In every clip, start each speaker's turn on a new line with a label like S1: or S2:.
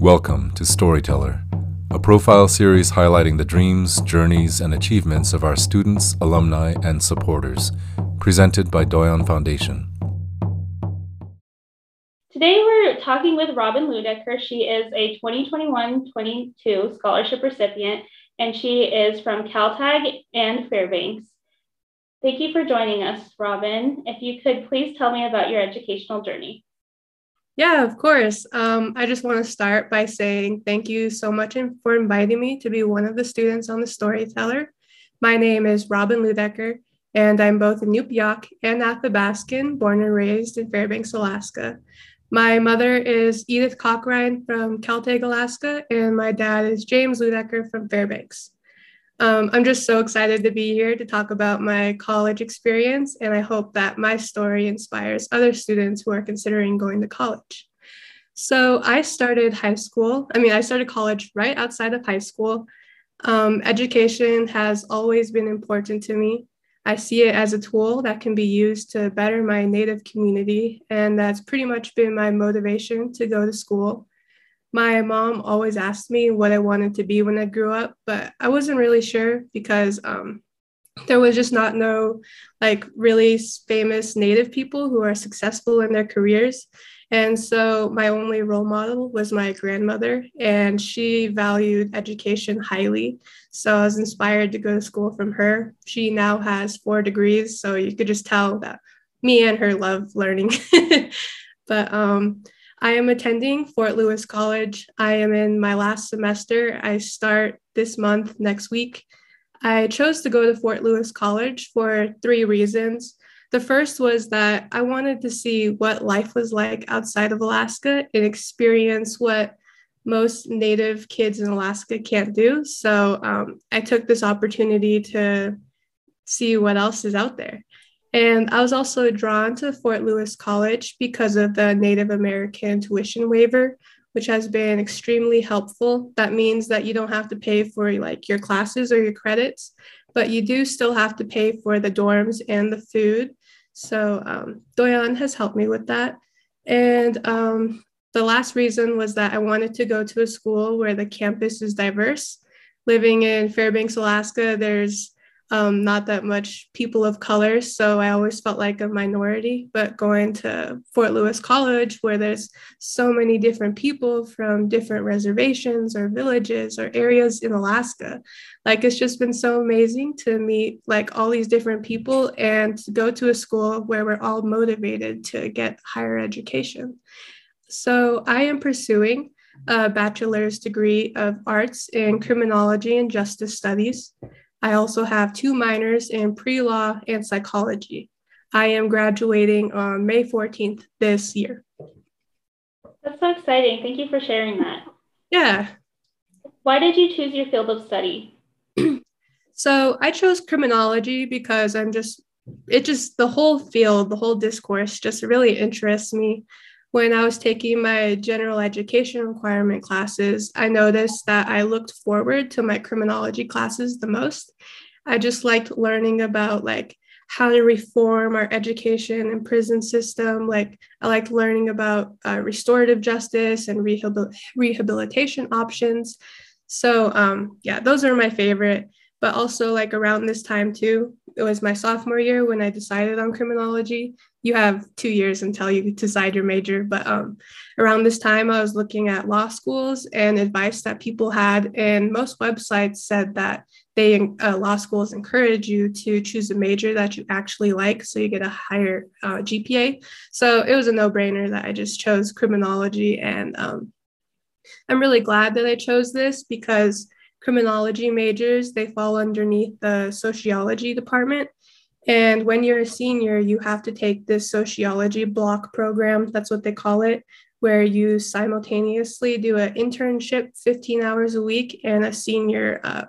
S1: Welcome to Storyteller, a profile series highlighting the dreams, journeys, and achievements of our students, alumni, and supporters, presented by Doyon Foundation.
S2: Today we're talking with Robyn Ludecker. She is a 2021-22 scholarship recipient, and she is from Kaltag and Fairbanks. Thank you for joining us, Robyn. If you could please tell me about your educational journey.
S3: Yeah, of course. Um, I just want to start by saying thank you so much for inviting me to be one of the students on the Storyteller. My name is Robyn Ludecker, and I'm both a Nupiaq and Athabascan, born and raised in Fairbanks, Alaska. My mother is Edith Cochrane from Kaltag, Alaska, and my dad is James Ludecker from Fairbanks. Um, I'm just so excited to be here to talk about my college experience, and I hope that my story inspires other students who are considering going to college. So, I started high school, I mean, I started college right outside of high school. Um, education has always been important to me. I see it as a tool that can be used to better my native community, and that's pretty much been my motivation to go to school my mom always asked me what I wanted to be when I grew up, but I wasn't really sure because um, there was just not no like really famous native people who are successful in their careers. And so my only role model was my grandmother, and she valued education highly. So I was inspired to go to school from her. She now has four degrees, so you could just tell that me and her love learning. but um, I am attending Fort Lewis College. I am in my last semester. I start this month next week. I chose to go to Fort Lewis College for three reasons. The first was that I wanted to see what life was like outside of Alaska and experience what most Native kids in Alaska can't do. So um, I took this opportunity to see what else is out there. And I was also drawn to Fort Lewis College because of the Native American tuition waiver, which has been extremely helpful. That means that you don't have to pay for like your classes or your credits, but you do still have to pay for the dorms and the food. So um, Doyon has helped me with that. And um, the last reason was that I wanted to go to a school where the campus is diverse. Living in Fairbanks, Alaska, there's um, not that much people of color. So I always felt like a minority. But going to Fort Lewis College, where there's so many different people from different reservations or villages or areas in Alaska, like it's just been so amazing to meet like all these different people and to go to a school where we're all motivated to get higher education. So I am pursuing a bachelor's degree of arts in criminology and justice studies. I also have two minors in pre law and psychology. I am graduating on May 14th this year.
S2: That's so exciting. Thank you for sharing that.
S3: Yeah.
S2: Why did you choose your field of study?
S3: so I chose criminology because I'm just, it just, the whole field, the whole discourse just really interests me when I was taking my general education requirement classes, I noticed that I looked forward to my criminology classes the most. I just liked learning about like how to reform our education and prison system. Like I liked learning about uh, restorative justice and rehabil- rehabilitation options. So um, yeah, those are my favorite. But also like around this time too, it was my sophomore year when I decided on criminology you have two years until you decide your major. But um, around this time, I was looking at law schools and advice that people had, and most websites said that they uh, law schools encourage you to choose a major that you actually like, so you get a higher uh, GPA. So it was a no-brainer that I just chose criminology, and um, I'm really glad that I chose this because criminology majors they fall underneath the sociology department and when you're a senior, you have to take this sociology block program. That's what they call it, where you simultaneously do an internship 15 hours a week and a senior uh,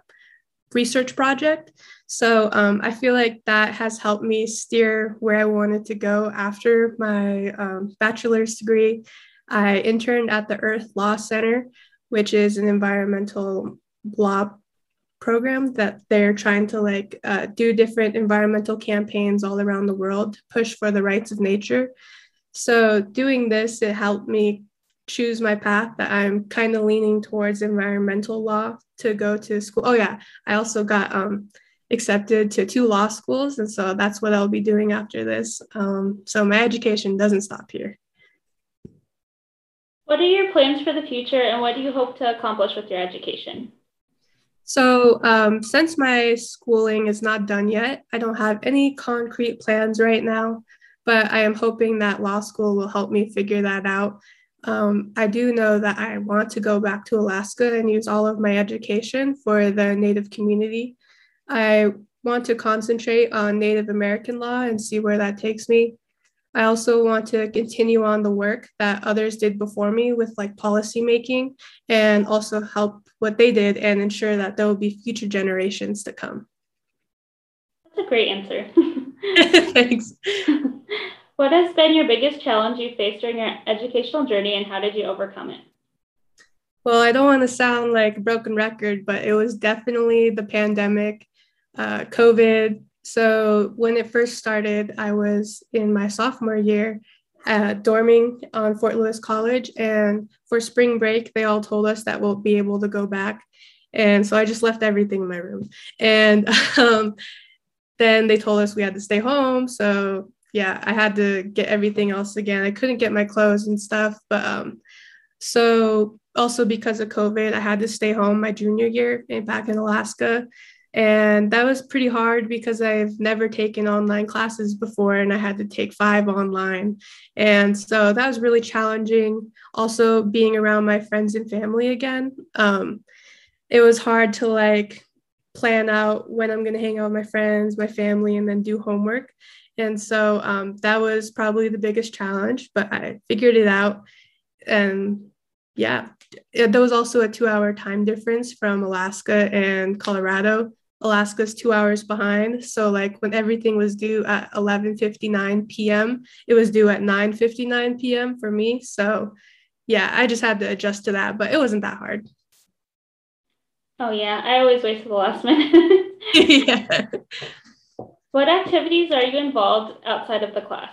S3: research project. So um, I feel like that has helped me steer where I wanted to go after my um, bachelor's degree. I interned at the Earth Law Center, which is an environmental law program that they're trying to like uh, do different environmental campaigns all around the world to push for the rights of nature so doing this it helped me choose my path that I'm kind of leaning towards environmental law to go to school. Oh yeah, I also got um, accepted to two law schools, and so that's what I'll be doing after this. Um, so my education doesn't stop here.
S2: What are your plans for the future, and what do you hope to accomplish with your education?
S3: So, um, since my schooling is not done yet, I don't have any concrete plans right now, but I am hoping that law school will help me figure that out. Um, I do know that I want to go back to Alaska and use all of my education for the Native community. I want to concentrate on Native American law and see where that takes me. I also want to continue on the work that others did before me with like policy making and also help what they did and ensure that there will be future generations to come.
S2: That's a great answer.
S3: Thanks.
S2: what has been your biggest challenge you faced during your educational journey and how did you overcome it?
S3: Well, I don't want to sound like a broken record, but it was definitely the pandemic, uh, COVID. So when it first started, I was in my sophomore year uh, dorming on Fort Lewis College. And for spring break, they all told us that we'll be able to go back. And so I just left everything in my room. And um, then they told us we had to stay home. So yeah, I had to get everything else again. I couldn't get my clothes and stuff. But um, so also because of COVID, I had to stay home my junior year back in Alaska. And that was pretty hard because I've never taken online classes before and I had to take five online. And so that was really challenging. Also, being around my friends and family again. Um, it was hard to like plan out when I'm going to hang out with my friends, my family, and then do homework. And so um, that was probably the biggest challenge, but I figured it out. And yeah, there was also a two hour time difference from Alaska and Colorado. Alaska's two hours behind. So like when everything was due at 11:59 p.m., it was due at 9:59 p.m. for me. So yeah, I just had to adjust to that, but it wasn't that hard.
S2: Oh yeah, I always wait for the last minute. yeah. What activities are you involved outside of the class?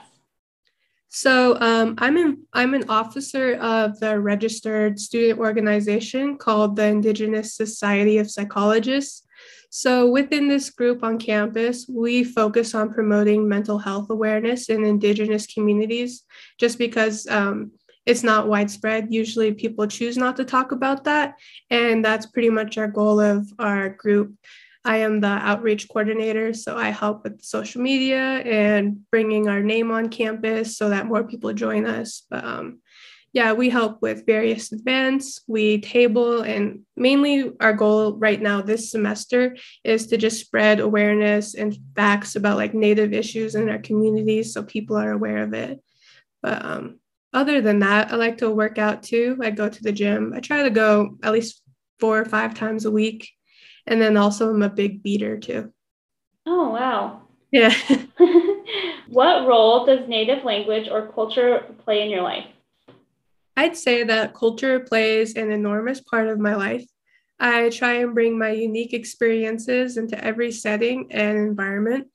S3: So um, I'm in, I'm an officer of the registered student organization called the Indigenous Society of Psychologists. So, within this group on campus, we focus on promoting mental health awareness in Indigenous communities just because um, it's not widespread. Usually, people choose not to talk about that. And that's pretty much our goal of our group. I am the outreach coordinator, so I help with social media and bringing our name on campus so that more people join us. But um, yeah, we help with various events, we table, and mainly our goal right now this semester is to just spread awareness and facts about like Native issues in our communities so people are aware of it. But um, other than that, I like to work out too. I go to the gym. I try to go at least four or five times a week. And then also, I'm a big beader too.
S2: Oh, wow.
S3: Yeah.
S2: what role does Native language or culture play in your life?
S3: I'd say that culture plays an enormous part of my life. I try and bring my unique experiences into every setting and environment.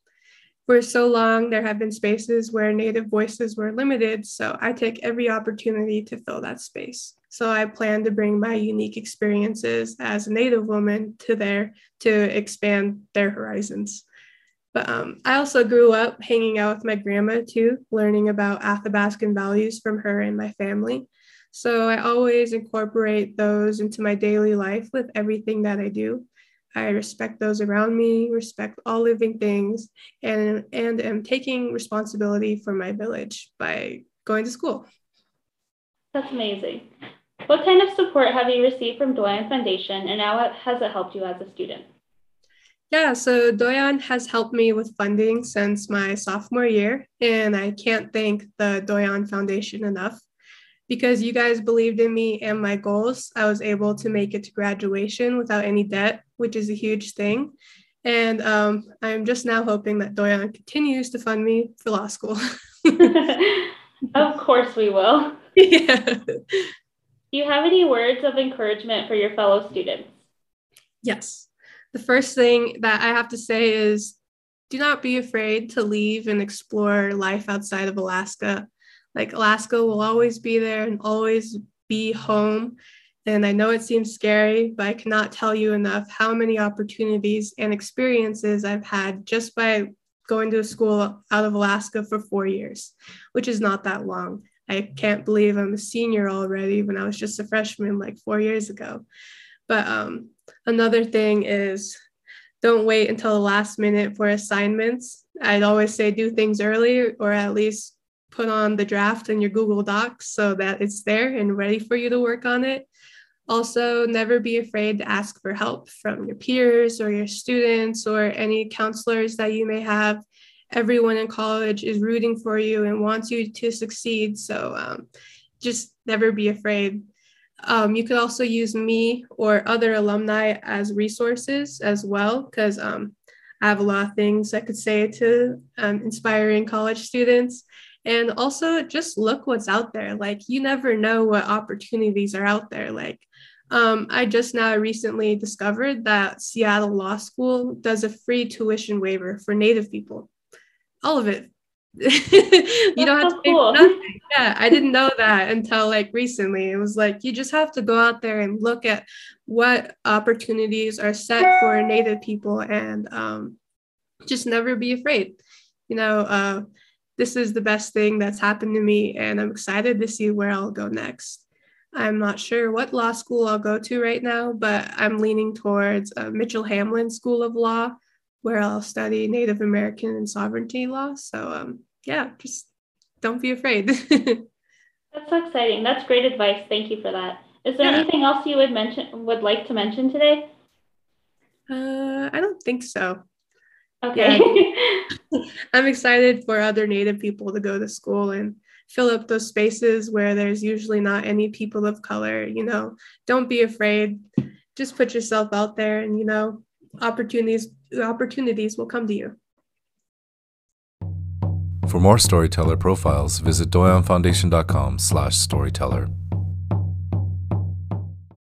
S3: For so long, there have been spaces where Native voices were limited, so I take every opportunity to fill that space. So I plan to bring my unique experiences as a Native woman to there to expand their horizons. But um, I also grew up hanging out with my grandma too, learning about Athabascan values from her and my family. So I always incorporate those into my daily life with everything that I do. I respect those around me, respect all living things, and, and am taking responsibility for my village by going to school.
S2: That's amazing. What kind of support have you received from Doyon Foundation and how has it helped you as a student?
S3: Yeah, so Doyon has helped me with funding since my sophomore year, and I can't thank the Doyon Foundation enough because you guys believed in me and my goals, I was able to make it to graduation without any debt, which is a huge thing. And um, I'm just now hoping that Doyon continues to fund me for law school.
S2: of course, we will. Yeah. Do you have any words of encouragement for your fellow students?
S3: Yes. The first thing that I have to say is do not be afraid to leave and explore life outside of Alaska like Alaska will always be there and always be home. And I know it seems scary, but I cannot tell you enough how many opportunities and experiences I've had just by going to a school out of Alaska for four years, which is not that long. I can't believe I'm a senior already when I was just a freshman like four years ago. But um, another thing is don't wait until the last minute for assignments. I'd always say do things early or at least put on the draft in your Google Docs so that it's there and ready for you to work on it. Also, never be afraid to ask for help from your peers or your students or any counselors that you may have. Everyone in college is rooting for you and wants you to succeed. So um, just never be afraid. Um, you could also use me or other alumni as resources as well, because um, I have a lot of things I could say to um, inspiring college students. And also just look what's out there. Like, you never know what opportunities are out there. Like, um, I just now recently discovered that Seattle Law School does a free tuition waiver for Native people. All of it. you don't have to pay cool. nothing. Yeah, I didn't know that until like recently. It was like you just have to go out there and look at what opportunities are set for Native people and um, just never be afraid. You know, uh, this is the best thing that's happened to me, and I'm excited to see where I'll go next. I'm not sure what law school I'll go to right now, but I'm leaning towards uh, Mitchell Hamline School of Law, where I'll study Native American and sovereignty law. So, um, yeah, just don't be afraid.
S2: That's so exciting. That's great advice. Thank you for that. Is there yeah. anything else you would mention would like to mention today?
S3: Uh, I don't think so.
S2: Okay.
S3: Yeah. I'm excited for other Native people to go to school and fill up those spaces where there's usually not any people of color. You know, don't be afraid. Just put yourself out there, and you know, opportunities opportunities will come to you.
S1: For more storyteller profiles, visit doyonfoundation.com slash storyteller.